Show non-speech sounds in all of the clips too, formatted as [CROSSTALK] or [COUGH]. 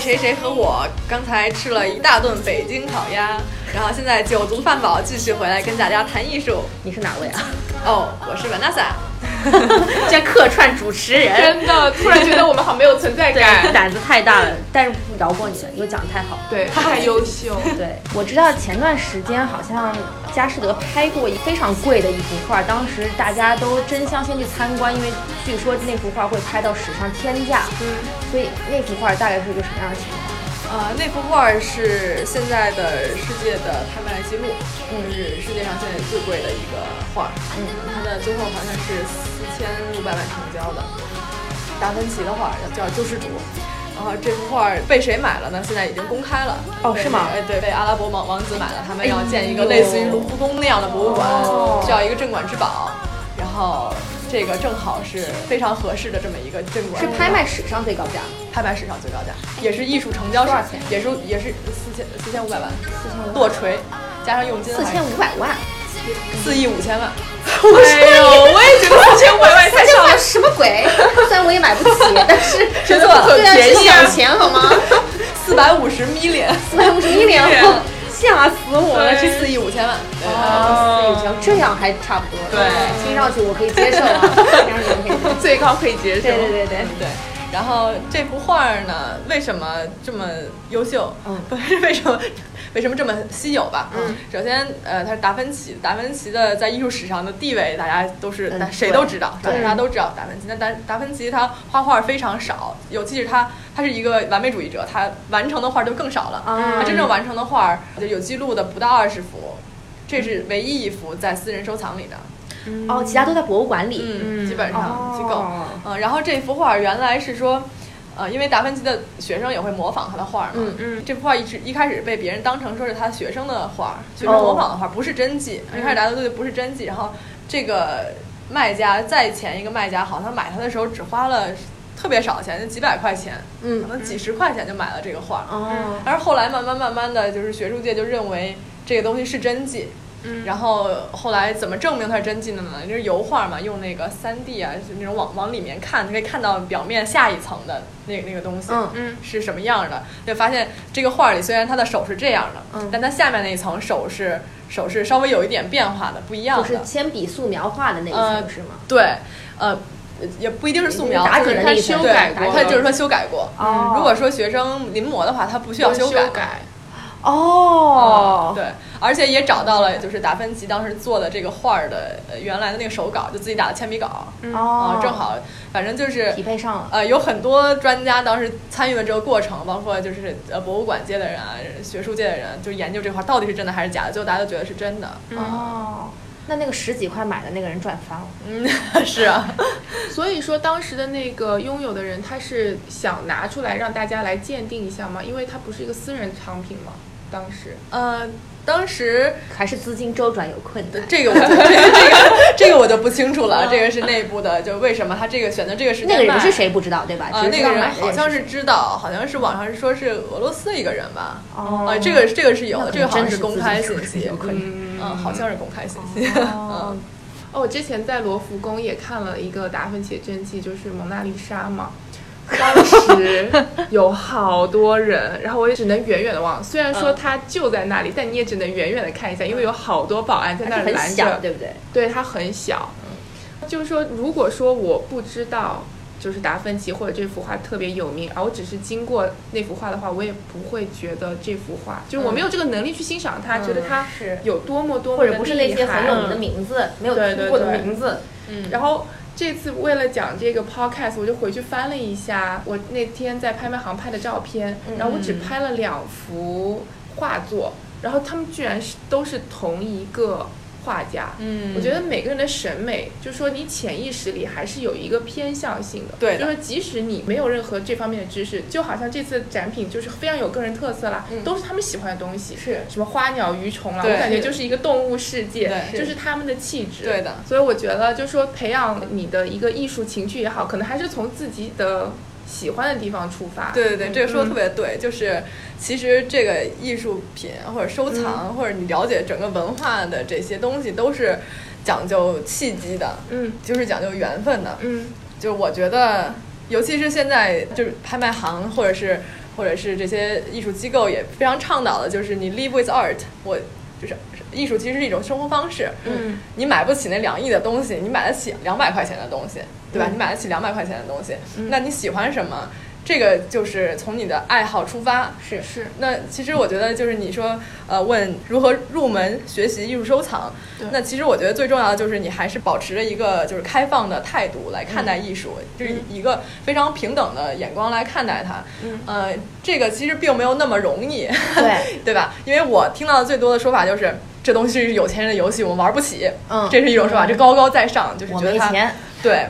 谁谁和我刚才吃了一大顿北京烤鸭，然后现在酒足饭饱，继续回来跟大家谈艺术。你是哪位啊？哦，我是 Vanessa。[LAUGHS] 这客串主持人，真的突然觉得我们好没有存在感，胆子太大了。但是饶过你了，因为讲的太好，对，太优秀。对，我知道前段时间好像佳士得拍过一非常贵的一幅画，当时大家都争相先去参观，因为据说那幅画会拍到史上天价。嗯，所以那幅画大概是一个什么样的情况？呃，那幅画是现在的世界的拍卖记录，就，是世界上现在最贵的一个画，嗯，它的最后好像是四千五百万成交的，达芬奇的画叫《救世主》，然后这幅画被谁买了呢？现在已经公开了，哦，是吗？哎，对，被阿拉伯王王子买了，他们要建一个类似于卢浮宫那样的博物馆，需要一个镇馆之宝，然后。这个正好是非常合适的这么一个镇馆，是拍卖史上最高价，拍卖史上最高价，也是艺术成交多少钱？也是也是四千四千五百万，四千落锤，加上佣金四千五百万，四亿五千万。哎呦，我也觉得四千五百万太少了，什么鬼？虽然我也买不起，但是真的很便宜啊，钱好吗？四百五十 million，四百五十 million。吓死我了！是四亿五千万，四亿五千，这样还差不多。对，听上去我可以接受啊，[LAUGHS] 听上去可以，最高可以接受。对对对对对。然后这幅画呢，为什么这么优秀？嗯，不 [LAUGHS] 是为什么？为什么这么稀有吧？嗯，首先，呃，他是达芬奇，达芬奇的在艺术史上的地位，大家都是，谁都知道，大家都知道达芬奇。那达达芬奇他画画非常少，尤其是他，他是一个完美主义者，他完成的画就更少了。他真正完成的画就有记录的不到二十幅，这是唯一一幅在私人收藏里的。哦，其他都在博物馆里，嗯，基本上机构。嗯，然后这幅画原来是说。呃，因为达芬奇的学生也会模仿他的画嘛，嗯嗯，这幅画一直一开始被别人当成说是他学生的画，学生模仿的画，不是真迹。一开始大家都觉得不是真迹，然后这个卖家再前一个卖家好像买它的时候只花了特别少钱，就几百块钱，嗯，可能几十块钱就买了这个画。哦，但是后来慢慢慢慢的就是学术界就认为这个东西是真迹。然后后来怎么证明它是真迹的呢？就是油画嘛，用那个三 D 啊，就那种往往里面看，可以看到表面下一层的那那个东西，嗯嗯，是什么样的？就发现这个画里虽然他的手是这样的，嗯，但它下面那一层手是手是稍微有一点变化的，不一样的，就是铅笔素描画的那一层是吗？对，呃，也不一定是素描，就是他修改过，他就是说修改过。哦，如果说学生临摹的话，他不需要修改。哦，对，而且也找到了，就是达芬奇当时做的这个画儿的原来的那个手稿，就自己打的铅笔稿，哦，正好，反正就是匹配上了。呃，有很多专家当时参与了这个过程，包括就是呃博物馆界的人啊，学术界的人，就研究这画到底是真的还是假的，最后大家都觉得是真的。哦。那那个十几块买的那个人赚翻了，嗯，[LAUGHS] 是啊，[LAUGHS] 所以说当时的那个拥有的人，他是想拿出来让大家来鉴定一下吗？因为它不是一个私人藏品吗？当时，呃，当时还是资金周转有困难，这个我这个这个 [LAUGHS] 这个我就不清楚了，这个是内部的，就为什么他这个选择这个时间那个人是谁不知道对吧？啊，那个人好像是知道，好像是网上是说是俄罗斯一个人吧？哦，这个这个是有的，这个好像是公开信息，嗯。嗯，好像是公开信息。哦，[LAUGHS] 哦，我之前在罗浮宫也看了一个达芬奇真迹，就是蒙娜丽莎嘛。[LAUGHS] 当时有好多人，然后我也只能远远的望。虽然说他就在那里，但你也只能远远的看一下，因为有好多保安在那儿拦着，对不对？对，它很小。嗯，就是说，如果说我不知道。就是达芬奇或者这幅画特别有名，而我只是经过那幅画的话，我也不会觉得这幅画，就是我没有这个能力去欣赏它，觉得它是有多么多么或者不是那些很有名的名字，没有听过的名字。嗯。然后这次为了讲这个 podcast，我就回去翻了一下我那天在拍卖行拍的照片，然后我只拍了两幅画作，然后他们居然是都是同一个。画家，嗯，我觉得每个人的审美，就是说你潜意识里还是有一个偏向性的，对，就是即使你没有任何这方面的知识，就好像这次展品就是非常有个人特色啦，都是他们喜欢的东西，是。什么花鸟鱼虫啦，我感觉就是一个动物世界，就是。他们的气质，对的，所以我觉得就是说培养你的一个艺术情趣也好，可能还是从自己的。喜欢的地方出发，对对对，这个说的特别对，就是其实这个艺术品或者收藏或者你了解整个文化的这些东西都是讲究契机的，嗯，就是讲究缘分的，嗯，就是我觉得，尤其是现在就是拍卖行或者是或者是这些艺术机构也非常倡导的，就是你 live with art，我就是艺术其实是一种生活方式。嗯，你买不起那两亿的东西，你买得起两百块钱的东西，对吧？嗯你买得起两百块钱的东西，那你喜欢什么？这个就是从你的爱好出发。是是，那其实我觉得就是你说，呃，问如何入门学习艺术收藏对，那其实我觉得最重要的就是你还是保持着一个就是开放的态度来看待艺术，就是一个非常平等的眼光来看待它。嗯呃，这个其实并没有那么容易，对 [LAUGHS] 对吧？因为我听到的最多的说法就是。这东西是有钱人的游戏，我们玩不起。嗯这是一种说法，这高高在上，就是觉得它没钱，对。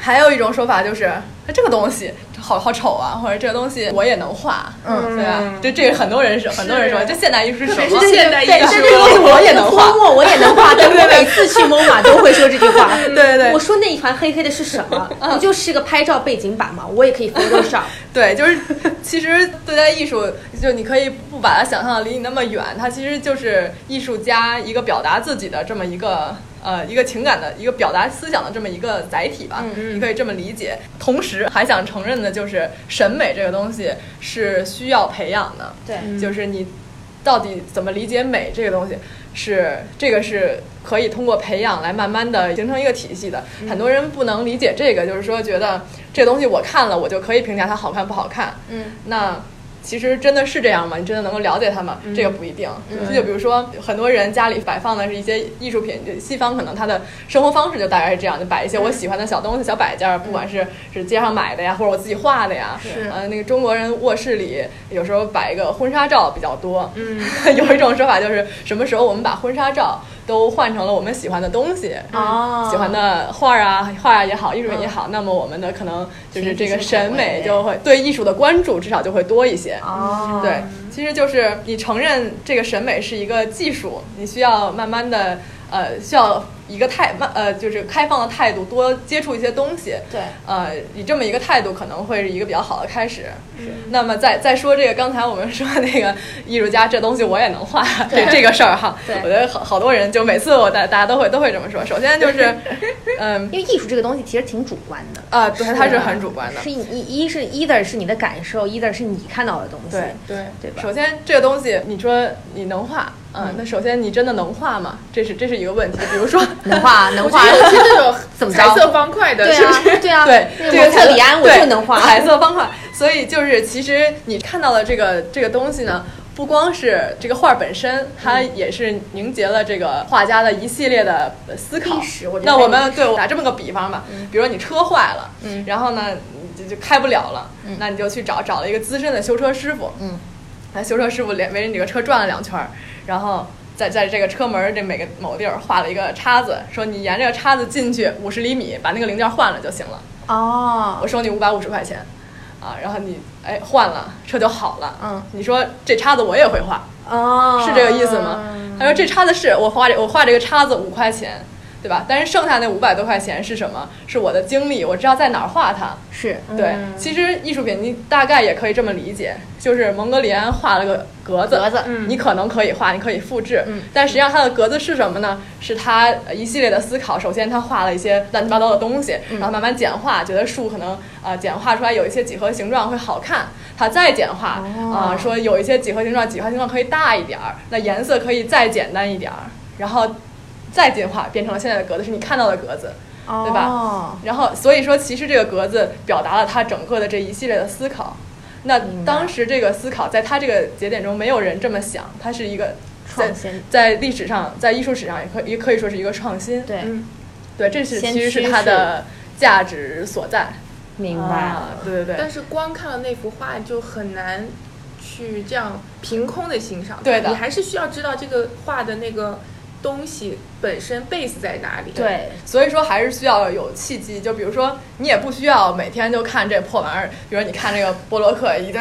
还有一种说法就是，哎，这个东西好好丑啊，或者这个东西我也能画，嗯对吧？就这个很多人是很多人说，就现代艺术是什么？是现代艺术对这个东西我也能画泼。墨我也能画，但是我每次去 MoMA 都会说这句话。对对对我说那一团黑黑的是什么？不就是个拍照背景板吗？我也可以 Photoshop。[LAUGHS] 对，就是其实对待艺术，就你可以不把它想象的离你那么远，它其实就是艺术家一个表达自己的这么一个呃一个情感的一个表达思想的这么一个载体吧，嗯你可以这么理解。同时还想承认的就是审美这个东西是需要培养的，对就是你到底怎么理解美这个东西，是这个是可以通过培养来慢慢的形成一个体系的。很多人不能理解这个，就是说觉得这东西我看了，我就可以评价它好看不好看。嗯，那其实真的是这样吗？你真的能够了解他吗？这个不一定。就就比如说，很多人家里摆放的是一些艺术品，就西方可能他的生活方式就大概是这样，就摆一些我喜欢的小东西、小摆件儿，不管是是街上买的呀，或者我自己画的呀。是呃，那个中国人卧室里有时候摆一个婚纱照比较多。嗯，[LAUGHS] 有一种说法就是，什么时候我们把婚纱照都换成了我们喜欢的东西，哦。喜欢的画儿啊，画啊也好，艺术品也好，那么我们的可能就是这个审美就会对艺术的关注至少就会多一些。哦，对，其实就是你承认这个审美是一个技术，你需要慢慢的呃，需要一个态慢呃，就是开放的态度，多接触一些东西。对，呃，以这么一个态度可能会是一个比较好的开始。那么再再说这个，刚才我们说那个艺术家这东西我也能画，[LAUGHS] 这对这个事儿哈，对我觉得好好多人就每次我大大家都会都会这么说。首先就是，[LAUGHS] 嗯因为艺术这个东西其实挺主观的。啊，对，它是很主观的。是一一是 either 是你的感受，either 是你看到的东西，对对，对吧？首先，这个东西你说你能画，嗯，那首先你真的能画吗？这是这是一个问题。比如说，[LAUGHS] 能画 [LAUGHS] 能画，我觉得尤其这种怎么着？彩色方块的，对啊是不是？对啊，对，那个这个蒙特里安我就能画，彩色方块。所以就是，其实你看到的这个这个东西呢，不光是这个画本身，它也是凝结了这个画家的一系列的思考。我那我们对我打这么个比方吧，比如说你车坏了，嗯。然后呢你就就开不了了，嗯。那你就去找找了一个资深的修车师傅，嗯，那修车师傅连围着你这个车转了两圈儿，然后。在在这个车门儿这每个某地儿画了一个叉子，说你沿这个叉子进去五十厘米，把那个零件换了就行了。哦我，收你五百五十块钱，啊，然后你哎换了车就好了。嗯，你说这叉子我也会画，哦，是这个意思吗？他说这叉子是我画这我画这个叉子五块钱，对吧？但是剩下那五百多块钱是什么？是我的精力，我知道在哪儿画它。是，对，其实艺术品你大概也可以这么理解，就是蒙格里安画了个格子，格子嗯你可能可以画，你可以复制，嗯但实际上它的格子是什么呢？是他一系列的思考。首先，他画了一些乱七八糟的东西，嗯然后慢慢简化，觉得树可能呃简化出来有一些几何形状会好看，他再简化啊、哦说有一些几何形状，几何形状可以大一点儿，那颜色可以再简单一点儿，然后再进化变成了现在的格子，是你看到的格子。对吧哦，然后所以说，其实这个格子表达了他整个的这一系列的思考。那当时这个思考，在他这个节点中，没有人这么想，它是一个在创新，在历史上，在艺术史上也可也可以说是一个创新。对，嗯，对，这是其实是驱它的价值所在。明白啊了，，对对对但。是光看了那幅画就很难去这样凭空的欣赏，对的你还是需要知道这个画的那个东西本身 base 在哪里。对，所以说还是需要有契机，就比如说你也不需要每天就看这破玩意儿，比如你看这个波洛克一堆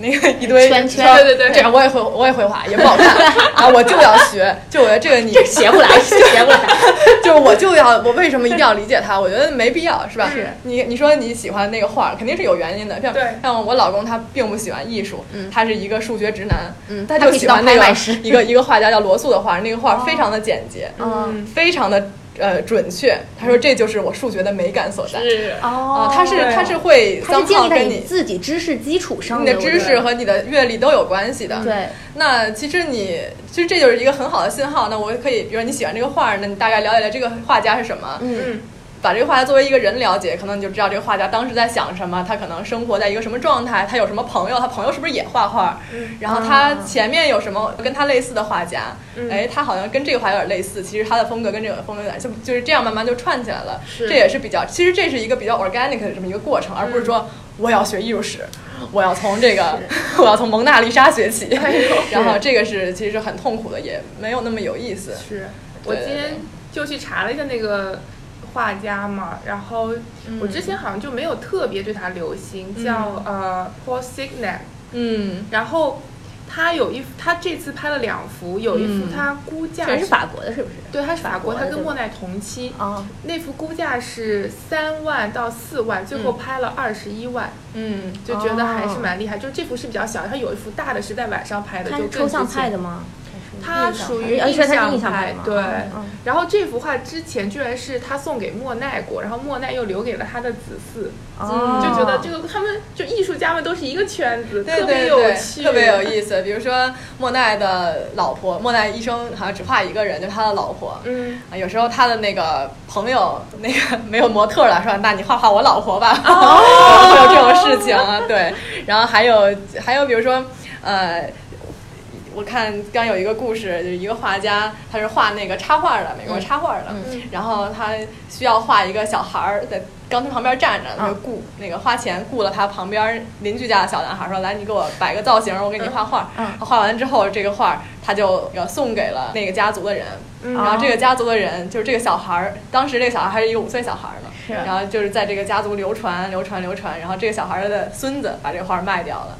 那个一堆圈圈。对对对这样我也会我也会画，也不好看。[LAUGHS] 啊，我就要学，就我觉得这个你 [LAUGHS] 学不来，[LAUGHS] 学不来，就是我就要我为什么一定要理解它？我觉得没必要，是吧？是。你你说你喜欢那个画，肯定是有原因的。像对。像我老公他并不喜欢艺术，嗯。他是一个数学直男，嗯他就喜欢那个一个一个画家叫罗素的画，那个画非常的简洁，嗯非常的呃准确。他说这就是我数学的美感所在。是哦，他是他是会他是建立在跟你自己知识基础上你的知识和你的阅历都有关系的。对，那其实你其实这就是一个很好的信号。那我可以，比如说你喜欢这个画，那你大概了解了这个画家是什么。嗯。把这个画家作为一个人了解，可能你就知道这个画家当时在想什么，他可能生活在一个什么状态，他有什么朋友，他朋友是不是也画画？嗯，然后他前面有什么跟他类似的画家？哎，他好像跟这个画有点类似，其实他的风格跟这个风格有点，就就是这样慢慢就串起来了。这也是比较，其实这是一个比较 organic 的这么一个过程，而不是说我要学艺术史，我要从这个 [LAUGHS] 我要从蒙娜丽莎学起，[LAUGHS] 然后这个是其实很痛苦的，也没有那么有意思。是我今天就去查了一下那个。画家嘛，然后我之前好像就没有特别对他留心，叫呃 Paul Signac，嗯，然后他有一幅，他这次拍了两幅，有一幅他估价是法国的，是不是？对，他是法国，他跟莫奈同期，那幅估价是三万到四万，最后拍了二十一万，嗯，就觉得还是蛮厉害。就这幅是比较小，他有一幅大的是在晚上拍的，就抽象派的吗？他属于印象派，对。然后这幅画之前居然是他送给莫奈过，然后莫奈又留给了他的子嗣，就觉得这个他们就艺术家们都是一个圈子，特别有趣，特别有意思。比如说莫奈的老婆，莫奈一生好像只画一个人，就是他的老婆。嗯，有时候他的那个朋友那个没有模特了，说那你画画我老婆吧，哦，[LAUGHS] 会有这种事情啊。对，然后还有还有比如说呃。我看刚有一个故事，就是一个画家，他是画那个插画的，美国插画的，然后他需要画一个小孩儿在钢琴旁边站着，他就雇那个花钱雇了他旁边邻居家的小男孩，说来你给我摆个造型，我给你画画。他画完之后，这个画他就要送给了那个家族的人，然后这个家族的人就是这个小孩儿，当时这个小孩还是一个五岁小孩呢，然后就是在这个家族流传流传流传，然后这个小孩的孙子把这个画卖掉了。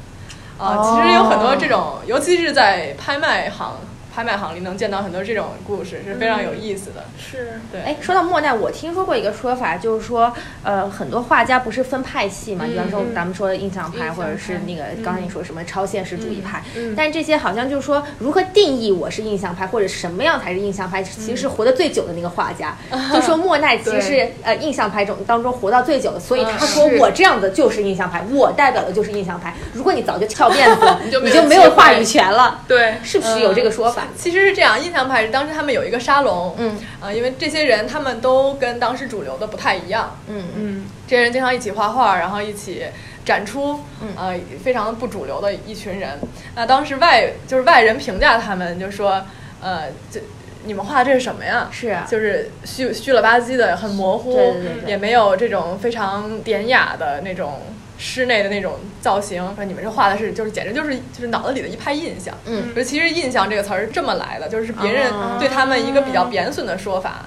啊，其实有很多这种，尤其是在拍卖行。拍卖行里能见到很多这种故事，是非常有意思的。是对。哎，说到莫奈，我听说过一个说法，就是说，呃，很多画家不是分派系嘛，比方说咱们说的印象派，或者是那个刚才你说什么超现实主义派。嗯。但是这些好像就是说，如何定义我是印象派，或者什么样才是印象派，其实是活得最久的那个画家。就说莫奈 [LAUGHS] 其实是呃印象派中当中活到最久的，所以他说我这样的就是印象派，我代表的就是印象派。如果你早就翘辫子，[LAUGHS] 你就没有话语权了。对，是不是有这个说法？其实是这样，印象派是当时他们有一个沙龙，嗯，啊，因为这些人他们都跟当时主流的不太一样，嗯嗯，这些人经常一起画画，然后一起展出，呃，非常不主流的一群人。那当时外就是外人评价他们，就说，呃，这你们画的这是什么呀？是，就是虚虚了吧唧的，很模糊，也没有这种非常典雅的那种。室内的那种造型，说你们这画的是，就是简直就是就是脑子里的一派印象。嗯，说其实印象这个词儿是这么来的，就是别人对他们一个比较贬损的说法，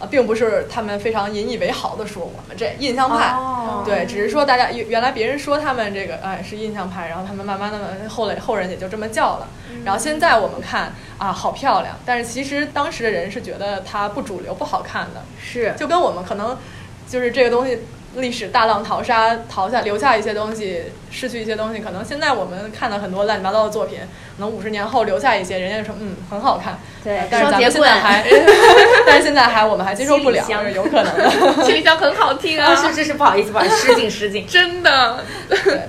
啊，并不是他们非常引以为豪的说我们这印象派。哦，对，只是说大家原来别人说他们这个哎是印象派，然后他们慢慢的后来后人也就这么叫了。然后现在我们看啊，好漂亮，但是其实当时的人是觉得它不主流、不好看的。是，就跟我们可能就是这个东西。历史大浪淘沙，淘下留下一些东西，失去一些东西。可能现在我们看的很多乱七八糟的作品，可能五十年后留下一些，人家说嗯很好看。对，但是咱们现在还，[LAUGHS] 但是现在还我们还接受不了，是有可能的。七里香很好听啊！是 [LAUGHS] 是是，不好意思，不好意思，失敬失敬。真的，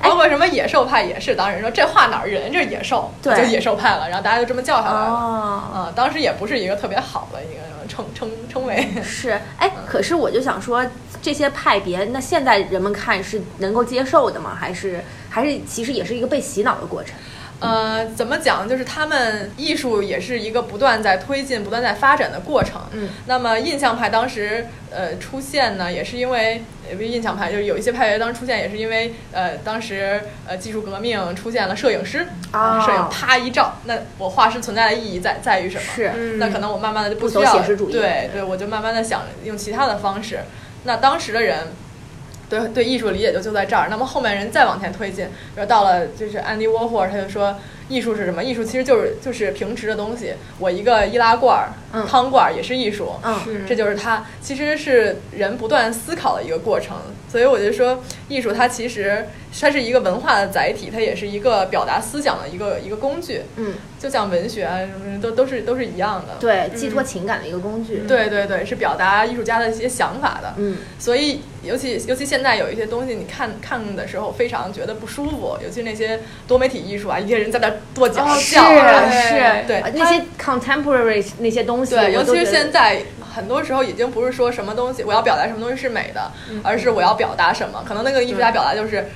包括什么野兽派也是，当时说这话哪儿人这是野兽，对，就野兽派了，然后大家就这么叫下来了。啊，当时也不是一个特别好的一个称称称为。是，哎，可是我就想说。这些派别，那现在人们看是能够接受的吗？还是还是其实也是一个被洗脑的过程？呃，怎么讲？就是他们艺术也是一个不断在推进、不断在发展的过程。嗯，那么印象派当时呃出现呢，也是因为印象派就是有一些派别当时出现，也是因为呃当时呃技术革命出现了摄影师，啊摄影啪一照，那我画师存在的意义在在于什么？是，那可能我慢慢的就不需要对对，我就慢慢的想用其他的方式。那当时的人，对对艺术理解就就在这儿。那么后面人再往前推进，比如到了就是安迪沃霍尔，他就说艺术是什么？艺术其实就是就是平时的东西。我一个易拉罐、汤罐也是艺术，嗯，这就是它其实是人不断思考的一个过程。所以我就说，艺术它其实它是一个文化的载体，它也是一个表达思想的一个一个工具。嗯，就像文学啊什么都都是都是一样的。对，寄托情感的一个工具。对对对，是表达艺术家的一些想法的。嗯，所以尤其尤其现在有一些东西，你看看的时候非常觉得不舒服，尤其那些多媒体艺术啊，一些人在那跺脚笑啊，是，对那些 contemporary 那些东西，对，尤其是现在。很多时候已经不是说什么东西我要表达什么东西是美的，而是我要表达什么。可能那个艺术家表达就是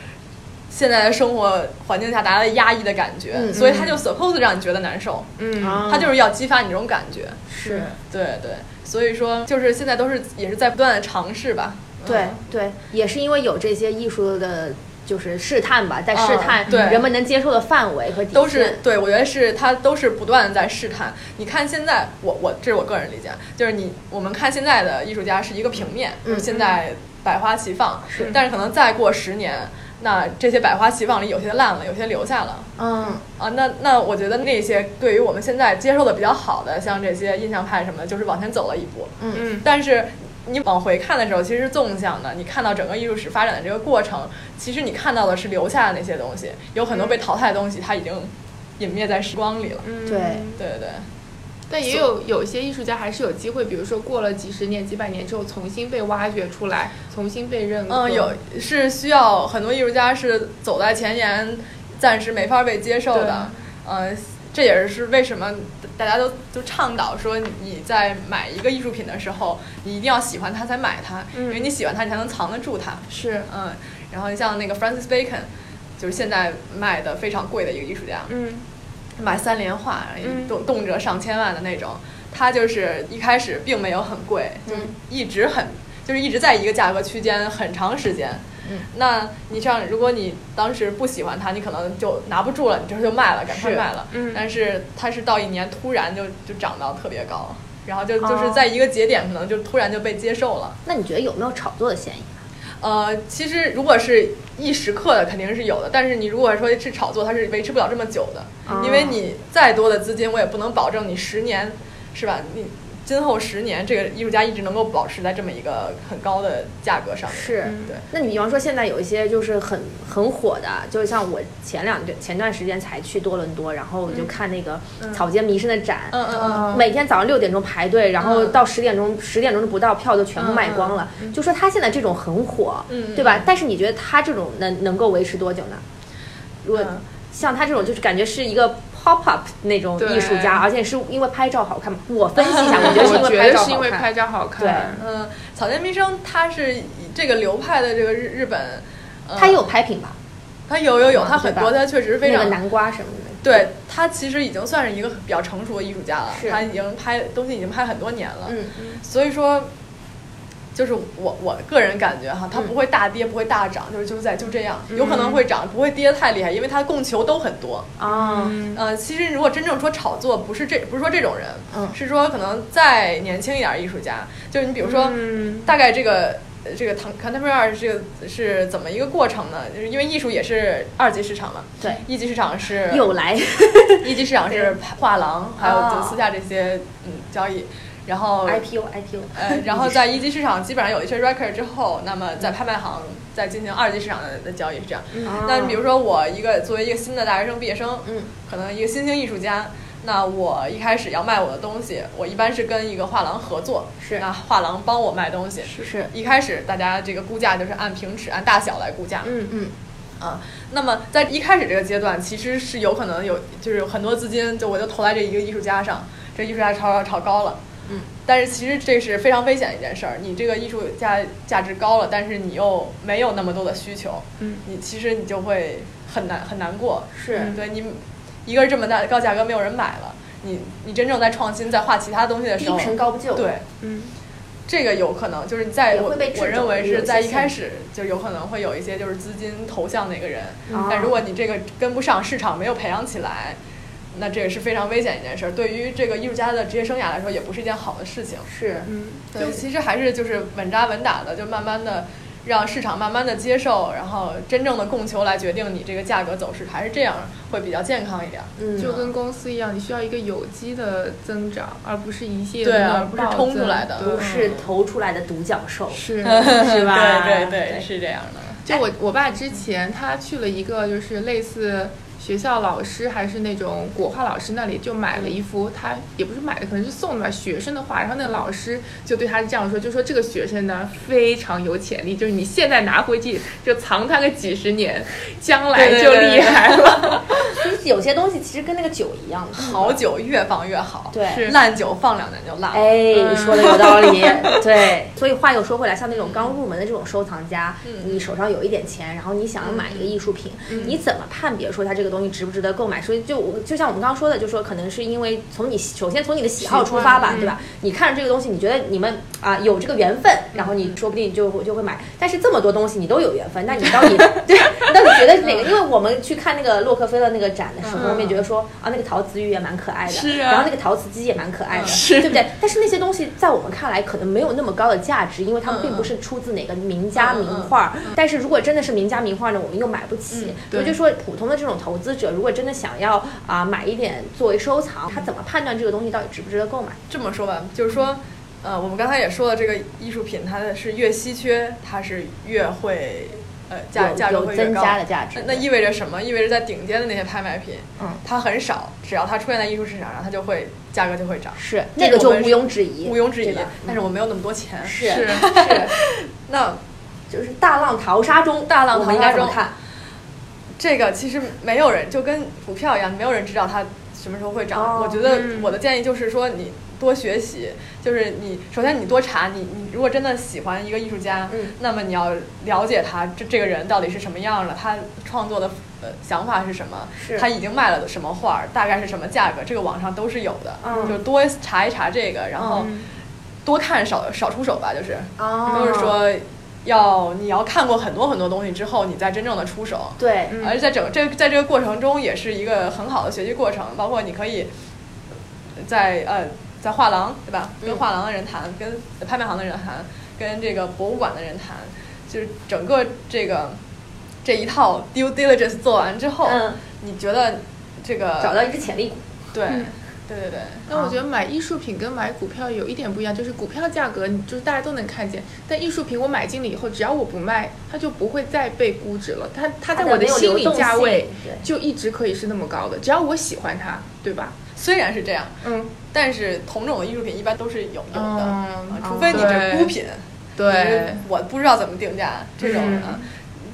现在的生活环境下大家的压抑的感觉，所以他就 suppose 让你觉得难受。嗯，他就是要激发你这种感觉。是，对对。所以说，就是现在都是也是在不断的尝试吧。对对，也是因为有这些艺术的。就是试探吧，在试探人们能接受的范围和都是对，我觉得是它都是不断的在试探。你看现在，我我这是我个人理解，就是你我们看现在的艺术家是一个平面，现在百花齐放，是，但是可能再过十年，那这些百花齐放里有些烂了，有些留下了，嗯。啊，那那我觉得那些对于我们现在接受的比较好的，像这些印象派什么的，就是往前走了一步，嗯。嗯，但是。你往回看的时候，其实是纵向的。你看到整个艺术史发展的这个过程，其实你看到的是留下的那些东西，有很多被淘汰的东西，它已经隐灭在时光里了。嗯，对对对。但也有有些艺术家还是有机会，比如说过了几十年、几百年之后，重新被挖掘出来，重新被认可。嗯，有是需要很多艺术家是走在前沿，暂时没法被接受的。嗯。这也是为什么大家都都倡导说，你在买一个艺术品的时候，你一定要喜欢它才买它，因为你喜欢它，你才能藏得住它。是，嗯，然后像那个 Francis Bacon，就是现在卖的非常贵的一个艺术家，嗯，买三联画，动动辄上千万的那种，他就是一开始并没有很贵，就一直很，就是一直在一个价格区间很长时间。嗯，那你像，如果你当时不喜欢它，你可能就拿不住了，你这就卖了，赶快卖了。嗯，但是它是到一年突然就就涨到特别高，然后就就是在一个节点，可能就突然就被接受了。那你觉得有没有炒作的嫌疑？呃，其实如果是一时刻的，肯定是有的。但是你如果说是炒作，它是维持不了这么久的，因为你再多的资金，我也不能保证你十年，是吧？你。今后十年，这个艺术家一直能够保持在这么一个很高的价格上面。是，对。那你比方说，现在有一些就是很很火的，就是像我前两段前段时间才去多伦多，然后我就看那个草间弥生的展，嗯嗯嗯，每天早上六点钟排队，然后到十点钟十点钟都不到，票就全部卖光了。就说他现在这种很火，对吧？但是你觉得他这种能能够维持多久呢？如果像他这种，就是感觉是一个。Pop up 那种艺术家，而且是因为拍照好看嘛？我分析一下，[LAUGHS] 我觉得是因为拍照好看。对，嗯，草间弥生他是这个流派的这个日日本，他也有拍品吧？他有有有，他很多，他确实非常。南瓜什么的。对他其实已经算是一个比较成熟的艺术家了，他已经拍东西已经拍很多年了。嗯嗯。所以说。就是我我个人感觉哈，它不会大跌，不会大涨，就是就在就这样，有可能会涨，不会跌太厉害，因为它供求都很多啊。呃，其实如果真正说炒作，不是这不是说这种人，嗯是说可能再年轻一点艺术家，就是你比如说，大概这个这个 contemporary 这个是怎么一个过程呢？就是因为艺术也是二级市场嘛，对，一级市场是又来，一级市场是画廊，还有就私下这些嗯交易。然后 IPO IPO，呃，然后在一级市场基本上有一些 record 之后，那么在拍卖行再进行二级市场的的交易是这样。那你比如说我一个作为一个新的大学生毕业生，嗯，可能一个新兴艺术家，那我一开始要卖我的东西，我一般是跟一个画廊合作，是那画廊帮我卖东西，是是。一开始大家这个估价就是按平尺按大小来估价，嗯嗯，啊，那么在一开始这个阶段，其实是有可能有就是有很多资金，就我就投在这一个艺术家上，这艺术家炒炒炒高了。嗯，但是其实这是非常危险的一件事儿。你这个艺术价价值高了，但是你又没有那么多的需求，嗯，你其实你就会很难很难过。是对你一个是这么大高价格没有人买了，你你真正在创新在画其他东西的时候，低高不就。对，嗯，这个有可能就是在我我认为是在一开始就有可能会有一些就是资金投向那个人，但如果你这个跟不上市场，没有培养起来。那这也是非常危险一件事儿，对于这个艺术家的职业生涯来说，也不是一件好的事情。是，嗯，对，其实还是就是稳扎稳打的，就慢慢的让市场慢慢的接受，然后真正的供求来决定你这个价格走势，还是这样会比较健康一点。嗯，就跟公司一样，你需要一个有机的增长，而不是一系列的不是冲出来的，不是投出来的独角兽，[LAUGHS] 是是吧？对对对，是这样的。就我我爸之前他去了一个就是类似。学校老师还是那种国画老师那里就买了一幅，他也不是买的，可能是送的吧，学生的画。然后那个老师就对他这样说，就说这个学生呢非常有潜力，就是你现在拿回去就藏他个几十年，将来就厉害了。所以有些东西其实跟那个酒一样，好酒越放越好，对，烂酒放两年就烂。哎，说的有道理。[LAUGHS] 对，所以话又说回来，像那种刚入门的这种收藏家，你手上有一点钱，然后你想要买一个艺术品，你怎么判别说他这个？东西值不值得购买？所以就我就像我们刚刚说的，就说可能是因为从你首先从你的喜好出发吧，对吧？你看着这个东西，你觉得你们啊有这个缘分，然后你说不定就就会买。但是这么多东西你都有缘分，那你到底 [LAUGHS] 对？你到底觉得哪个？因为我们去看那个洛克菲勒那个展的时候，我们也觉得说啊，那个陶瓷鱼也蛮可爱的，是啊。然后那个陶瓷鸡也蛮可爱的，是，对不对？但是那些东西在我们看来可能没有那么高的价值，因为他们并不是出自哪个名家名画。但是如果真的是名家名画呢，我们又买不起。所以就说普通的这种投资者，如果真的。想要啊买一点作为收藏，他怎么判断这个东西到底值不值得购买？这么说吧，就是说，呃，我们刚才也说了，这个艺术品它是越稀缺，它是越会呃价价格会增加的价值。那意味着什么？意味着在顶尖的那些拍卖品，嗯，它很少，只要它出现在艺术市场上，它就会价格就会涨。是那个就毋庸置疑，毋庸置疑。但是我没有那么多钱。是是，[LAUGHS] 那就是大浪淘沙中，大浪淘沙中看。这个其实没有人就跟股票一样，没有人知道它什么时候会涨。我觉得我的建议就是说，你多学习，就是你首先你多查，你你如果真的喜欢一个艺术家，那么你要了解他这这个人到底是什么样的，他创作的呃想法是什么，他已经卖了什么画，大概是什么价格，这个网上都是有的，就多查一查这个，然后多看少少出手吧，就是。都是说。要你要看过很多很多东西之后，你再真正的出手。对，而且在整这在这个过程中也是一个很好的学习过程。包括你可以在呃在画廊对吧，跟画廊的人谈，跟拍卖行的人谈，跟这个博物馆的人谈，就是整个这个这一套 due diligence 做完之后，你觉得这个找到一只潜力股，对。对对对，但我觉得买艺术品跟买股票有一点不一样，就是股票价格，就是大家都能看见，但艺术品我买进了以后，只要我不卖，它就不会再被估值了。它它在我的心理价位就一直可以是那么高的，只要我喜欢它，对吧？虽然是这样，嗯，但是同种的艺术品一般都是有有的，除非你是孤品，对，我不知道怎么定价这种的。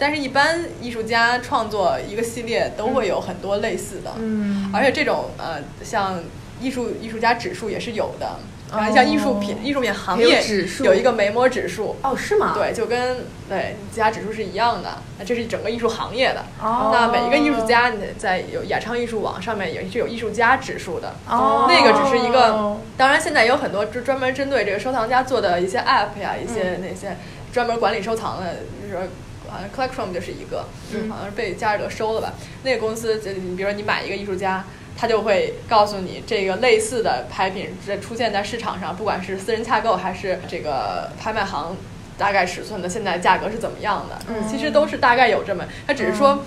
但是，一般艺术家创作一个系列都会有很多类似的，嗯，而且这种呃，像艺术艺术家指数也是有的，然后像艺术品艺术品行业有一个眉模指数，哦，是吗？对，就跟对其他指数是一样的，那这是整个艺术行业的。哦，那每一个艺术家你在有雅昌艺术网上面也是有艺术家指数的，哦，那个只是一个，当然现在有很多专专门针对这个收藏家做的一些 app 呀，一些那些专门管理收藏的，就是。好像 Collectrum 就是一个，好像是被佳士得收了吧？那个公司，就你比如说你买一个艺术家，他就会告诉你这个类似的拍品在出现在市场上，不管是私人洽购还是这个拍卖行，大概尺寸的现在价格是怎么样的？嗯，其实都是大概有这么，它只是说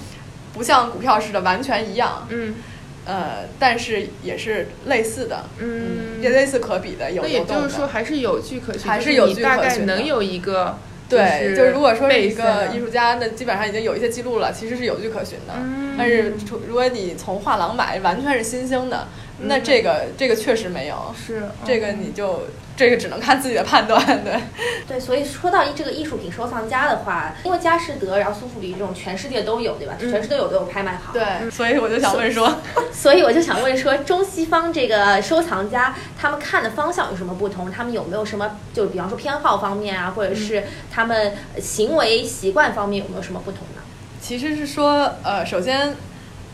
不像股票似的完全一样，嗯，呃，但是也是类似的，嗯，也类似可比的，有那也就是说还是有据可循，还是有据可循，能有一个。对，就是如果说是一个艺术家，那基本上已经有一些记录了，其实是有据可循的。但是，如果你从画廊买，完全是新兴的，那这个这个确实没有。是，这个你就。这个只能看自己的判断，对。[LAUGHS] 对，所以说到这个艺术品收藏家的话，因为佳士得，然后苏富比这种全世界都有，对吧？全世界都有都有拍卖行。对，所以我就想问说，[LAUGHS] 所以我就想问说，中西方这个收藏家他们看的方向有什么不同？他们有没有什么，就比方说偏好方面啊，或者是他们行为习惯方面有没有什么不同呢？其实是说，呃，首先，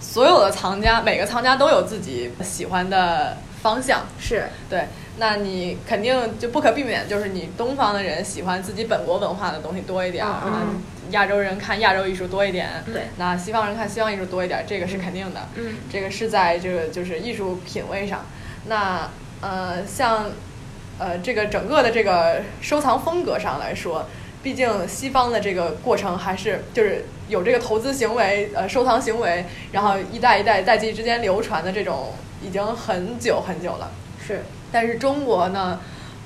所有的藏家，每个藏家都有自己喜欢的方向，是对。那你肯定就不可避免，就是你东方的人喜欢自己本国文化的东西多一点，嗯，亚洲人看亚洲艺术多一点，对，那西方人看西方艺术多一点，这个是肯定的，嗯，这个是在这个就是艺术品味上，那呃像呃这个整个的这个收藏风格上来说。毕竟西方的这个过程还是就是有这个投资行为，呃，收藏行为，然后一代一代代际之间流传的这种已经很久很久了。是，但是中国呢，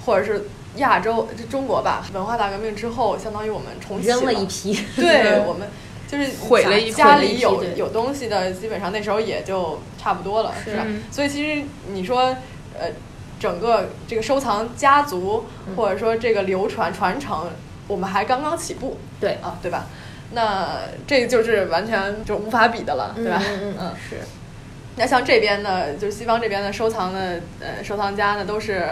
或者是亚洲，就中国吧，文化大革命之后，相当于我们重启扔了一批，对我们就是 [LAUGHS] 毁了一家里有有东西的，基本上那时候也就差不多了，是吧？所以其实你说，呃。整个这个收藏家族，或者说这个流传传承，我们还刚刚起步，对啊，对吧？那这个就是完全就无法比的了，对吧？嗯嗯是。那像这边的，就是西方这边的收藏的呃收藏家呢，都是。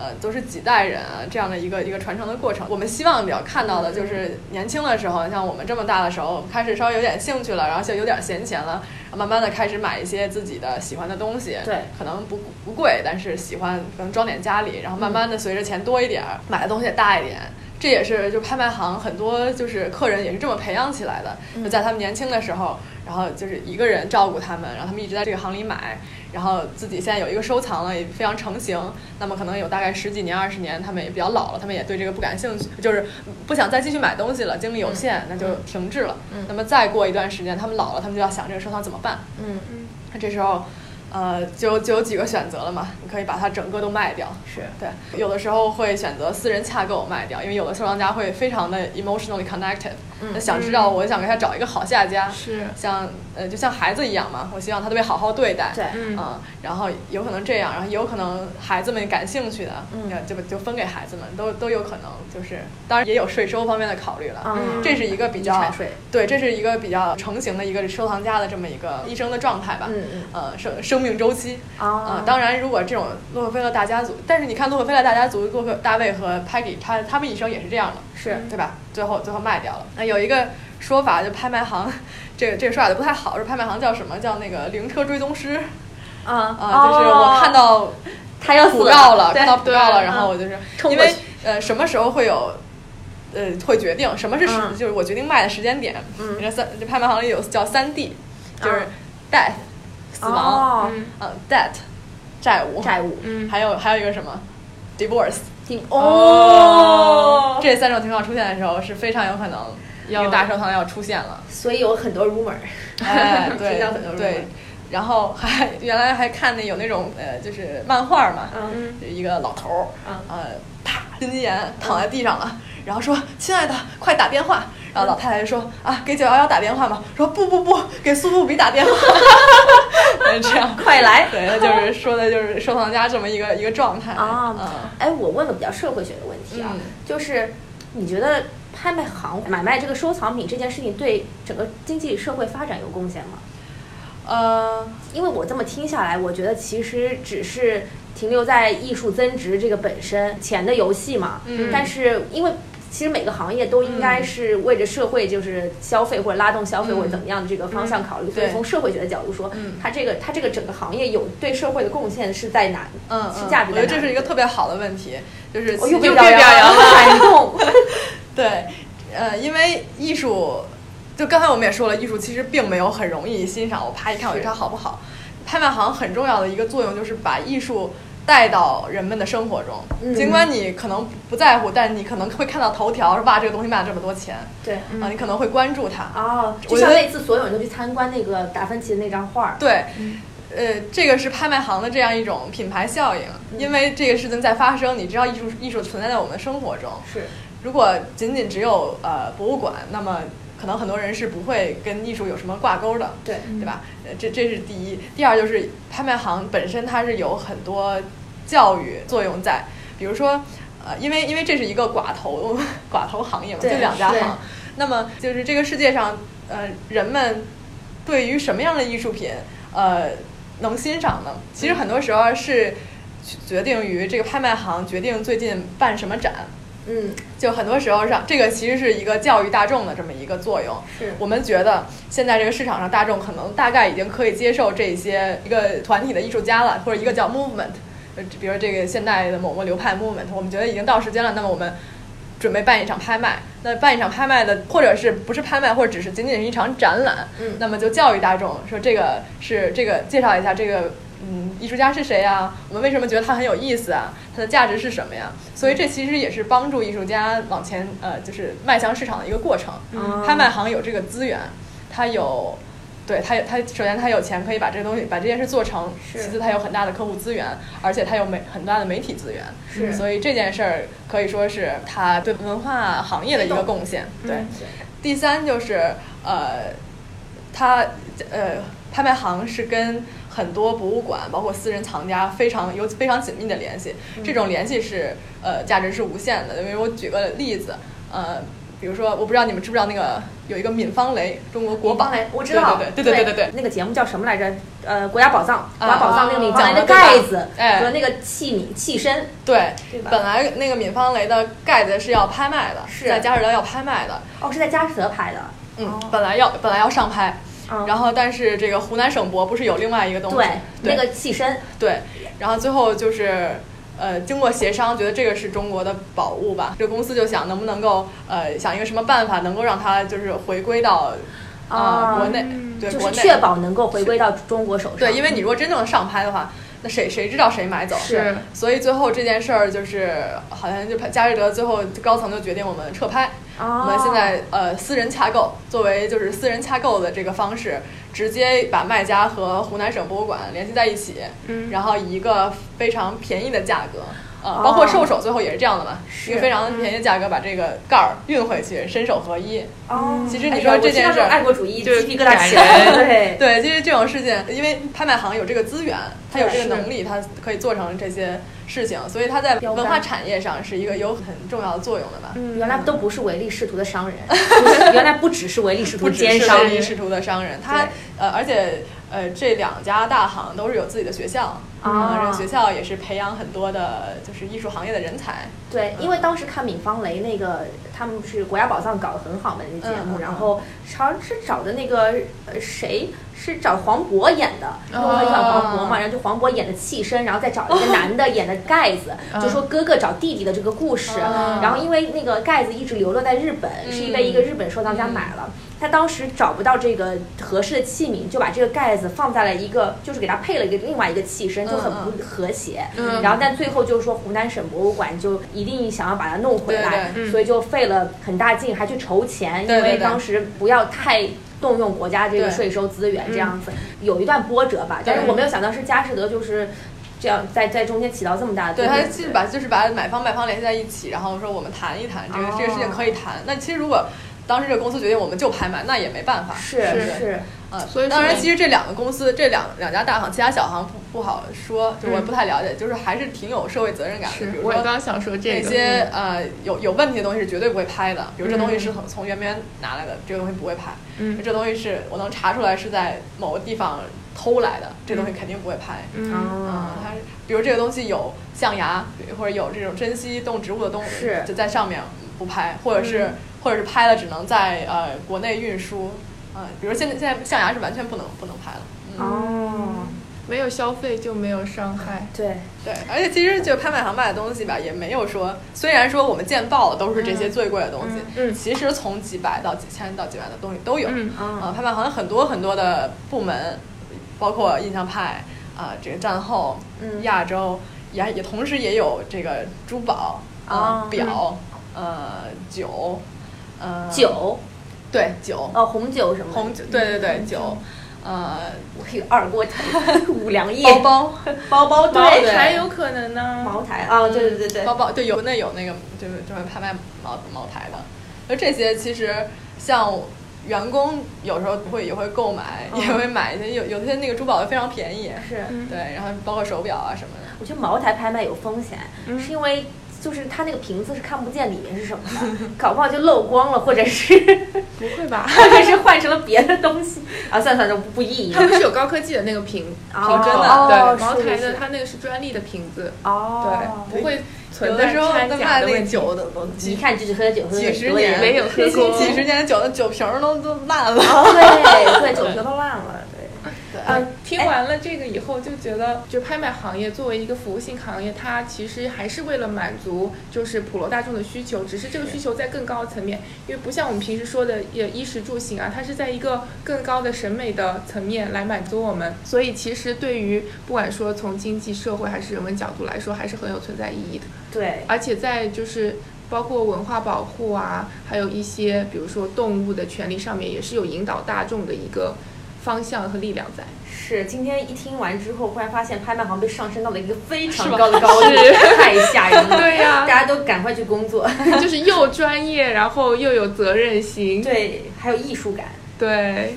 呃，都是几代人啊，这样的一个一个传承的过程。我们希望比较看到的就是年轻的时候，像我们这么大的时候，开始稍微有点兴趣了，然后就有点闲钱了，慢慢的开始买一些自己的喜欢的东西。对，可能不不贵，但是喜欢可能装点家里，然后慢慢的随着钱多一点，买的东西也大一点。这也是就拍卖行很多就是客人也是这么培养起来的，就在他们年轻的时候，然后就是一个人照顾他们，然后他们一直在这个行里买。然后自己现在有一个收藏了，也非常成型。那么可能有大概十几年、二十年，他们也比较老了，他们也对这个不感兴趣，就是不想再继续买东西了，精力有限，那就停滞了。那么再过一段时间，他们老了，他们就要想这个收藏怎么办？嗯嗯，那这时候。呃，就就有几个选择了嘛，你可以把它整个都卖掉，是对。有的时候会选择私人洽购卖掉，因为有的收藏家会非常的 emotionally connected，嗯，想知道，我想给他找一个好下家，是，像呃，就像孩子一样嘛，我希望他都被好好对待，对，嗯，然后有可能这样，然后也有可能孩子们感兴趣的，嗯，就就分给孩子们，都都有可能，就是当然也有税收方面的考虑了，嗯，这是一个比较，对，这是一个比较成型的一个收藏家的这么一个一生的状态吧，嗯嗯，呃，生生。命周期啊，当然，如果这种洛克菲勒大家族，但是你看洛克菲勒大家族，洛克大卫和 Peggy，他他们一生也是这样的，是对吧？最后最后卖掉了。那有一个说法，就拍卖行，[LAUGHS] 这个这个说法就不太好，说拍卖行叫什么叫那个灵车追踪师。啊啊，就是我看到他要补告了，看到补告了，然后我就是因为呃什么时候会有呃会决定什么是时，就是我决定卖的时间点。嗯，这三这拍卖行里有叫三 D，就是 death。死亡，嗯，debt，债务，债务，嗯，还有还有一个什么，divorce，哦，这三种情况出现的时候是非常有可能一个大收藏要出现了，所以有很多 rumor，哎，对 [LAUGHS] 对，然后 [LAUGHS] 还原来还看那有那种呃就是漫画嘛，嗯，一个老头儿，呃，啪，心肌炎躺在地上了，然后说亲爱的，快打电话。然后老太太就说：“啊，给九幺幺打电话嘛。”说：“不不不，给苏富比打电话。[LAUGHS] ”这样，快来！对，那就是说的就是收藏家这么一个一个状态啊。哎，我问个比较社会学的问题啊，就是你觉得拍卖行买卖这个收藏品这件事情对整个经济社会发展有贡献吗？呃，因为我这么听下来，我觉得其实只是停留在艺术增值这个本身，钱的游戏嘛。嗯。但是因为。其实每个行业都应该是为着社会，就是消费或者拉动消费或者怎么样的这个方向考虑。所以从社会学的角度说，它这个它这个整个行业有对社会的贡献是在哪？嗯，是价值。我觉得这是一个特别好的问题，就是又被表扬了，感动。[LAUGHS] 对，呃，因为艺术，就刚才我们也说了，艺术其实并没有很容易欣赏。我啪一看，我觉得它好不好？拍卖行很重要的一个作用就是把艺术。带到人们的生活中，尽管你可能不在乎，但你可能会看到头条，说哇，这个东西卖了这么多钱。对，啊，你可能会关注它。哦，就像那次所有人都去参观那个达芬奇的那张画。对，呃，这个是拍卖行的这样一种品牌效应，因为这个事情在发生，你知道艺术艺术存在在我们的生活中。是，如果仅仅只有呃博物馆，那么可能很多人是不会跟艺术有什么挂钩的。对，对吧？呃，这这是第一，第二就是拍卖行本身它是有很多。教育作用在，比如说，呃，因为因为这是一个寡头 [LAUGHS] 寡头行业嘛，就两家行，那么就是这个世界上，呃，人们对于什么样的艺术品，呃，能欣赏呢？其实很多时候是决定于这个拍卖行决定最近办什么展，嗯，就很多时候上这个其实是一个教育大众的这么一个作用。是我们觉得现在这个市场上大众可能大概已经可以接受这些一个团体的艺术家了，或者一个叫 movement。比如这个现代的某个流派 movement，我们觉得已经到时间了，那么我们准备办一场拍卖。那办一场拍卖的，或者是不是拍卖，或者只是仅仅是一场展览，嗯，那么就教育大众说这个是这个介绍一下这个嗯，艺术家是谁呀？我们为什么觉得他很有意思啊？它的价值是什么呀？所以这其实也是帮助艺术家往前呃，就是迈向市场的一个过程。拍卖行有这个资源，它有，对它有它首先他有钱可以把这个东西把这件事做成，其次他有很大的客户资源，而且他有媒很大的媒体资源。是，所以这件事儿可以说是他对文化行业的一个贡献。对，第三就是呃，他呃，拍卖行是跟。很多博物馆，包括私人藏家，非常有非常紧密的联系。这种联系是呃，价值是无限的。因为我举个例子，呃，比如说，我不知道你们知不知道那个有一个闵方雷，中国国宝，我知道，对对对对对对对，那个节目叫什么来着？呃，国家宝藏，国家宝藏那个闵方雷的盖子和那个器皿器身，对，本来那个闵方雷的盖子是要拍卖的，是在佳士得要拍卖的。哦，是在佳士得拍的。嗯，本来要本来要上拍。然后，但是这个湖南省博不是有另外一个东西？对，那个器身。对，然后最后就是，呃，经过协商，觉得这个是中国的宝物吧。这个公司就想能不能够，呃，想一个什么办法能够让它就是回归到，啊，国内，对，就是确保能够回归到中国手上。对，因为你如果真正上拍的话。那谁谁知道谁买走？是，所以最后这件事儿就是，好像就佳士得最后高层就决定我们撤拍。我们现在呃私人洽购，作为就是私人洽购的这个方式，直接把卖家和湖南省博物馆联系在一起，嗯然后以一个非常便宜的价格。呃，包括兽首最后也是这样的嘛，一个非常便宜的价格把这个盖儿运回去，身手合一。哦，其实你说这件事，爱国主义就鸡皮疙瘩起来。[LAUGHS] 对对，其实这种事情，因为拍卖行有这个资源，他有这个能力，他可以做成这些事情，所以他在文化产业上是一个有很重要的作用的吧。嗯，原来都不是唯利是图的商人，[LAUGHS] 原来不只是唯利是图奸商，唯利是图的商人，他呃，而且。呃，这两家大行都是有自己的学校啊，这学校也是培养很多的，就是艺术行业的人才。对，因为当时看闵方雷那个，他们是国家宝藏搞得很好嘛，那个节目，然后好像是找的那个呃谁，是找黄渤演的，因为我很喜欢黄渤嘛，然后就黄渤演的替身，然后再找一个 [LAUGHS] 男的演的盖子，就说哥哥找弟弟的这个故事。然后因为那个盖子一直流落在日本，是被一个日本收藏家买了。他当时找不到这个合适的器皿，就把这个盖子放在了一个，就是给他配了一个另外一个器身，就很不和谐。然后，但最后就是说，湖南省博物馆就一定想要把它弄回来，所以就费了很大劲，还去筹钱，因为当时不要太动用国家这个税收资源，这样子有一段波折吧。但是我没有想到是佳士得就是这样在在中间起到这么大的作用。对他就是把就是把买方卖方联系在一起，然后说我们谈一谈这个这个事情可以谈。那其实如果当时这个公司决定我们就拍卖，那也没办法。是是，呃，所以当然，其实这两个公司，这两两家大行，其他小行不不好说，就我不太了解，就是还是挺有社会责任感的。比如说，刚想说这个，些呃有有问题的东西是绝对不会拍的。比如这东西是从从圆明拿来的，这个东西不会拍。嗯，这东西是我能查出来是在某个地方偷来的，这东西肯定不会拍。嗯，它比如这个东西有象牙，或者有这种珍稀动植物的东西，就在上面不拍，或者是。或者是拍了只能在呃国内运输，嗯，比如现在现在象牙是完全不能不能拍了。哦，没有消费就没有伤害。对对，而且其实就拍卖行卖的东西吧，也没有说，虽然说我们见报的都是这些最贵的东西，嗯，其实从几百到几千到几万的东西都有。嗯啊，拍卖行很多很多的部门，包括印象派啊，这个战后，嗯，亚洲也也同时也有这个珠宝啊表呃酒。呃，酒，对酒，哦，红酒什么？红酒，对对对，酒，呃，我有二锅头，[LAUGHS] 五粮液，包包，[LAUGHS] 包包，对，茅台有可能呢，茅台啊，对对对对，包包，对，有那有那个，就是就是拍卖茅茅台的，而这些其实像员工有时候会也会购买，[LAUGHS] 也会买一些，有有些那个珠宝非常便宜，是。对，然后包括手表啊什么的。我觉得茅台拍卖有风险，是因为。就是它那个瓶子是看不见里面是什么的，[LAUGHS] 搞不好就漏光了，或者是不会吧？[LAUGHS] 或者是换成了别的东西啊！算算，就不意义。它不是有高科技的那个瓶瓶真的？对，茅台的它那个是专利的瓶子哦，对，不会存在掺假的问题。一看就是喝酒，几十年没有喝过，几十年酒的酒瓶都都烂了。对对，酒瓶都烂了。对。嗯，听完了这个以后，就觉得就拍卖行业作为一个服务性行业，它其实还是为了满足就是普罗大众的需求，只是这个需求在更高的层面，因为不像我们平时说的也衣食住行啊，它是在一个更高的审美的层面来满足我们，所以其实对于不管说从经济社会还是人文角度来说，还是很有存在意义的。对，而且在就是包括文化保护啊，还有一些比如说动物的权利上面，也是有引导大众的一个。方向和力量在是，今天一听完之后，忽然发现拍卖行被上升到了一个非常高的高度，[LAUGHS] 太吓人了。对呀，大家都赶快去工作，[LAUGHS] 就是又专业，然后又有责任心，对，还有艺术感，对？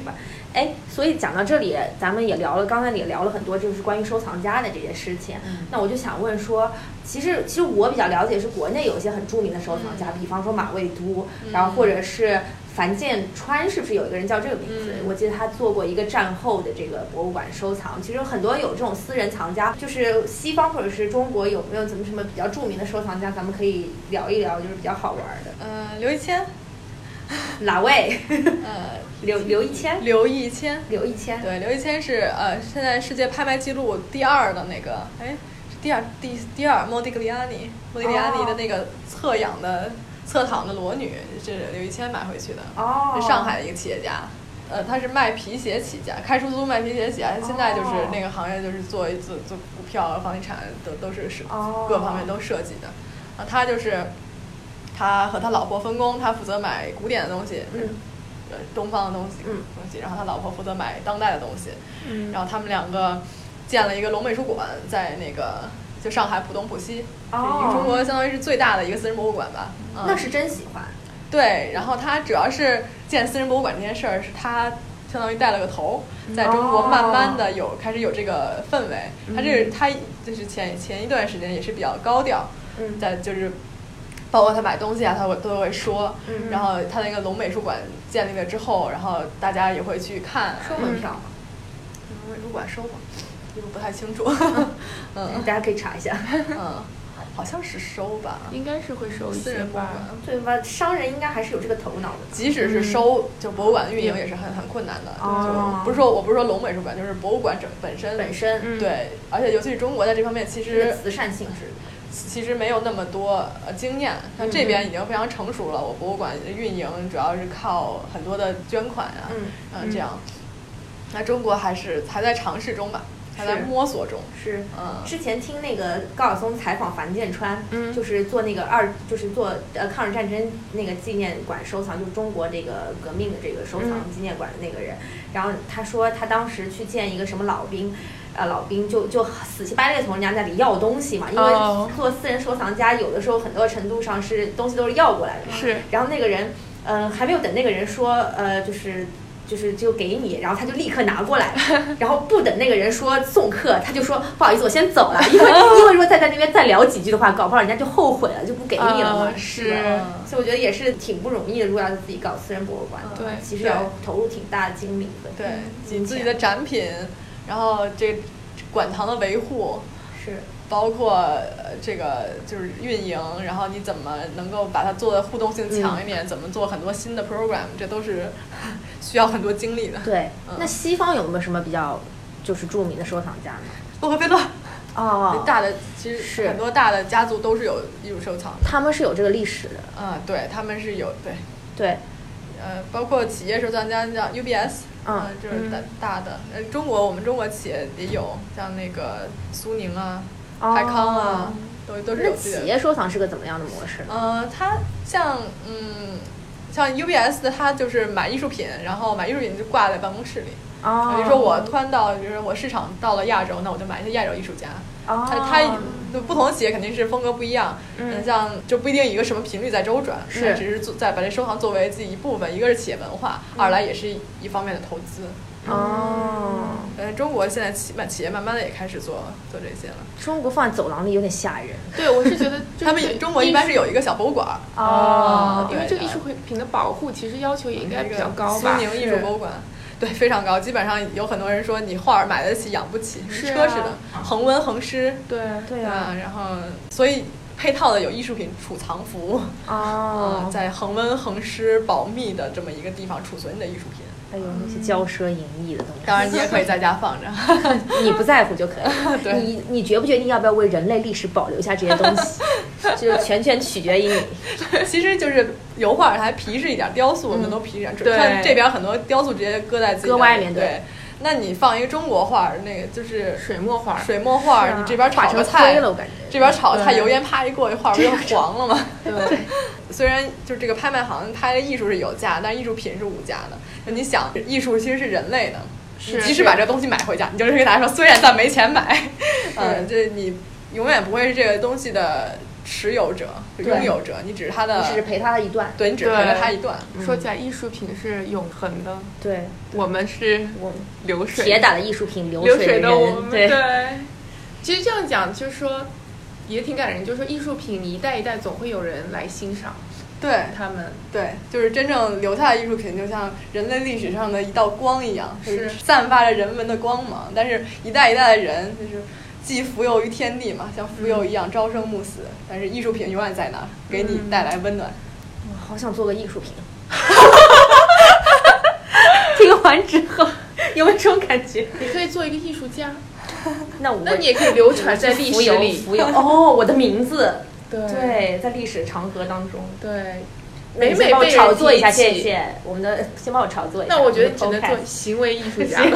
哎，所以讲到这里，咱们也聊了，刚才也聊了很多，就是关于收藏家的这些事情。那我就想问说，其实其实我比较了解是国内有一些很著名的收藏家，比方说马未都，然后或者是。樊建川是不是有一个人叫这个名字？我记得他做过一个战后的这个博物馆收藏。其实很多有这种私人藏家，就是西方或者是中国有没有怎么什么比较著名的收藏家？咱们可以聊一聊，就是比较好玩的。嗯，刘一谦，哪位？呃，[LAUGHS] 刘刘一谦。刘一谦，刘一谦。对，刘一谦是呃，现在世界拍卖记录第二的那个，哎，第二第第二，莫迪格里亚尼，莫迪格里亚尼的那个侧仰的。侧躺的裸女是刘一谦买回去的，是上海的一个企业家，呃，他是卖皮鞋起家，开出租卖皮鞋起家，他现在就是那个行业就是做做做股票、房地产都都是设各方面都涉及的，啊，他就是他和他老婆分工，他负责买古典的东西，嗯，东方的东西，嗯，东西，然后他老婆负责买当代的东西，嗯，然后他们两个建了一个龙美术馆，在那个。就上海浦东浦西，中国相当于是最大的一个私人博物馆吧。那是真喜欢。对，然后他主要是建私人博物馆这件事儿，是他相当于带了个头，在中国慢慢的有开始有这个氛围。他这他就是前前一段时间也是比较高调，嗯在就是包括他买东西啊，他会都会说。然后他那个龙美术馆建立了之后，然后大家也会去看。收门票。龙美术馆收吗？这个不太清楚，[LAUGHS] 嗯，大家可以查一下，嗯，好像是收吧，应该是会收私人吧，对吧？商人应该还是有这个头脑的。即使是收，就博物馆运营也是很很困难的，就不是说我不是说龙美术馆，就是博物馆整本身本身，对，而且尤其是中国在这方面其实慈善性质，其实没有那么多呃经验，像这边已经非常成熟了。我博物馆运营主要是靠很多的捐款啊，嗯，这样，那中国还是还在尝试中吧。还在摸索中。是，嗯，之前听那个高晓松采访樊建川，嗯，就是做那个二，就是做呃抗日战争那个纪念馆收藏，就是中国这个革命的这个收藏纪念馆的那个人。然后他说他当时去见一个什么老兵，呃，老兵就就死乞白赖从人家那里要东西嘛，因为做私人收藏家有的时候很多程度上是东西都是要过来的。是。然后那个人，呃，还没有等那个人说，呃，就是。就是就给你，然后他就立刻拿过来，[LAUGHS] 然后不等那个人说送客，他就说不好意思，我先走了，[LAUGHS] 因为因为如果再在那边再聊几句的话，搞不好人家就后悔了，就不给你了嘛。是，所以我觉得也是挺不容易的，如果要是自己搞私人博物馆，对，其实要投入挺大的精力的。对，你自己的展品，然后这馆藏的维护是。包括这个就是运营，然后你怎么能够把它做的互动性强一点？怎么做很多新的 program？这都是 [LAUGHS] 需要很多精力的。对，那西方有没有什么比较就是著名的收藏家呢？洛克菲勒哦，大的其实是很多大的家族都是有艺术收藏的。他们是有这个历史的。嗯，对他们是有对对，呃，包括企业收藏家叫 UBS，嗯，就是大大的。呃，中国我们中国企业也有，像那个苏宁啊。泰康啊，都都是有企业收藏是个怎么样的模式？呃，它像嗯，像 UBS 的，它就是买艺术品，然后买艺术品就挂在办公室里。哦。比如说我突然到，比如说我市场到了亚洲，那我就买一些亚洲艺术家。哦。它它不同的企业肯定是风格不一样。嗯。像就不一定一个什么频率在周转，是只是做在把这收藏作为自己一部分，一个是企业文化，二来也是一方面的投资。哦，呃，中国现在企慢企业慢慢的也开始做做这些了。中国放在走廊里有点吓人。对，我是觉得 [LAUGHS] 他们中国一般是有一个小博物馆。哦，因为这个艺术品的保护其实要求也应该比较高吧？苏宁艺术博物馆，对，非常高。基本上有很多人说你画买得起养不起，车似的，恒温恒湿。对对啊，然后所以配套的有艺术品储藏服务。哦，在恒温恒湿保密的这么一个地方储存你的艺术品。还有那些骄奢淫逸的东西。当然，你也可以在家放着，[LAUGHS] 你不在乎就可以。[LAUGHS] 对，你你决不决定要不要为人类历史保留下这些东西，[LAUGHS] 就全权取决于你。其实就是油画还皮实一点，雕塑我们都皮实一点。像这边很多雕塑直接搁在自己搁外面对。那你放一个中国画，那个就是水墨画，水墨画，你这边炒个菜，这边炒个菜，油烟啪一过，画不就黄了吗？对。虽然就是这个拍卖行拍的艺术是有价，但艺术品是无价的。那你想，艺术其实是人类的，是即使把这个东西买回家，你就是跟大家说，虽然咱没钱买，[LAUGHS] 嗯，这你永远不会是这个东西的。持有者、拥有者，你只是他的，你只是陪他的一段，对你只陪了他一段。说起来，艺术品是永恒的，对我们是我流水铁打的艺术品，流水的我们。对，其实这样讲就是说也挺感人，就是说艺术品你一代一代总会有人来欣赏，对他们，对，就是真正留下的艺术品，就像人类历史上的一道光一样，是散发着人文的光芒。但是一代一代的人就是。既浮游于天地嘛，像蜉蝣一样朝生暮死，但是艺术品永远在那儿，给你带来温暖。我好想做个艺术品。[LAUGHS] 听完之后有没有这种感觉？你可以做一个艺术家。[LAUGHS] 那我那你也可以流传在历史里。浮游哦，我的名字。对，在历史长河当中。对。每每被炒作一下，谢谢我们的，先帮我炒作一下。那我觉得只能做行为艺术家。[LAUGHS]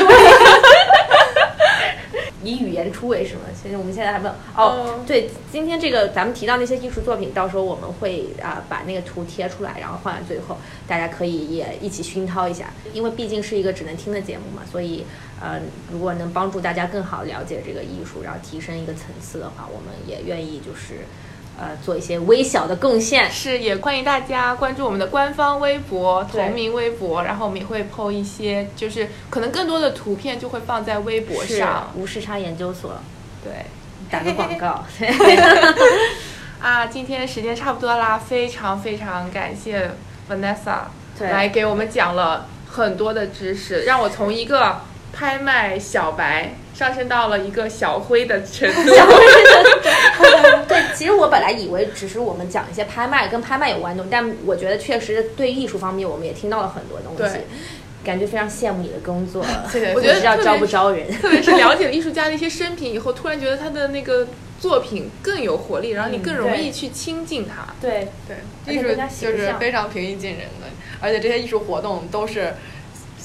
以语言出为什么？其实我们现在还没有哦。对，今天这个咱们提到那些艺术作品，到时候我们会啊把那个图贴出来，然后放在最后，大家可以也一起熏陶一下。因为毕竟是一个只能听的节目嘛，所以呃，如果能帮助大家更好了解这个艺术，然后提升一个层次的话，我们也愿意就是。呃，做一些微小的贡献是，也欢迎大家关注我们的官方微博，同名微博，然后我们也会 PO 一些，就是可能更多的图片就会放在微博上。无时差研究所，对，打个广告。[LAUGHS] [LAUGHS] 啊，今天时间差不多啦，非常非常感谢 Vanessa 来给我们讲了很多的知识，让我从一个拍卖小白。上升到了一个小灰的程度。[LAUGHS] 对，其实我本来以为只是我们讲一些拍卖跟拍卖有关的东西，但我觉得确实对艺术方面我们也听到了很多东西，感觉非常羡慕你的工作。[LAUGHS] 我觉得知道招不招人，特别是了解了艺术家的一些生平以后，突然觉得他的那个作品更有活力，然后你更容易去亲近他。对对，艺术就是非常平易近人的，而且这些艺术活动都是。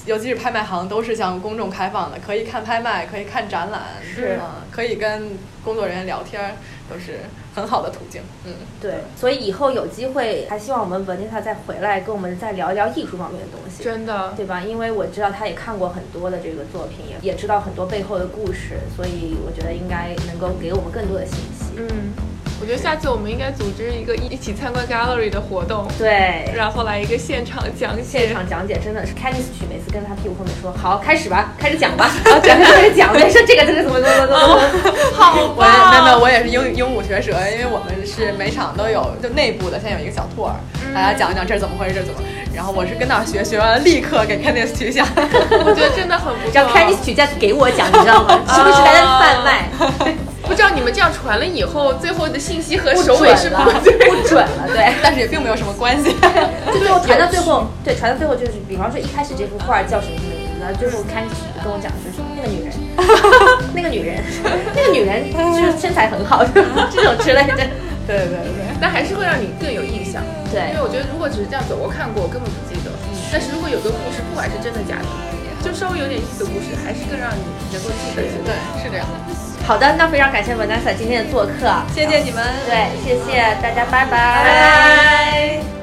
尤其是拍卖行都是向公众开放的，可以看拍卖，可以看展览，是可以跟工作人员聊天，都是很好的途径。嗯，对，所以以后有机会，还希望我们文妮塔再回来跟我们再聊一聊艺术方面的东西。真的，对吧？因为我知道他也看过很多的这个作品，也也知道很多背后的故事，所以我觉得应该能够给我们更多的信息。嗯。我觉得下次我们应该组织一个一起参观 gallery 的活动，对，然后来一个现场讲解。现场讲解真的是 e 曲每次跟他屁股后面说好开始吧，开始讲吧，然后讲开始讲，说这个这个怎么怎么怎么怎么，好吧。我没有没有，我也是鹦鹦鹉学舌，因为我们是每场都有就内部的，现在有一个小 tour，大家讲一讲这是怎么回事，这怎么。然后我是跟那儿学，学完立刻给 e 曲讲，我觉得真的很不错。让 e 曲再给我讲，你知道吗？是不是在贩卖？不知道你们这样传了以后，最后的信息和首尾是不不准了，对，[LAUGHS] 但是也并没有什么关系。就最后传到最后，对，传到最后就是，比方说一开始这幅画叫什么名字，然后最后开始跟我讲就是 [LAUGHS] 那个女人，那个女人，那个女人就是 [LAUGHS] 身材很好，这种之类的。对对对，但还是会让你更有印象。对，因为我觉得如果只是这样走过看过，我根本不记得。但是如果有个故事，不管是真的假的，就稍微有点意思的故事，还是更让你能够记得。对，是这样的。好的，那非常感谢 Vanessa 今天的做客，谢谢你们，对，谢谢大家，拜拜。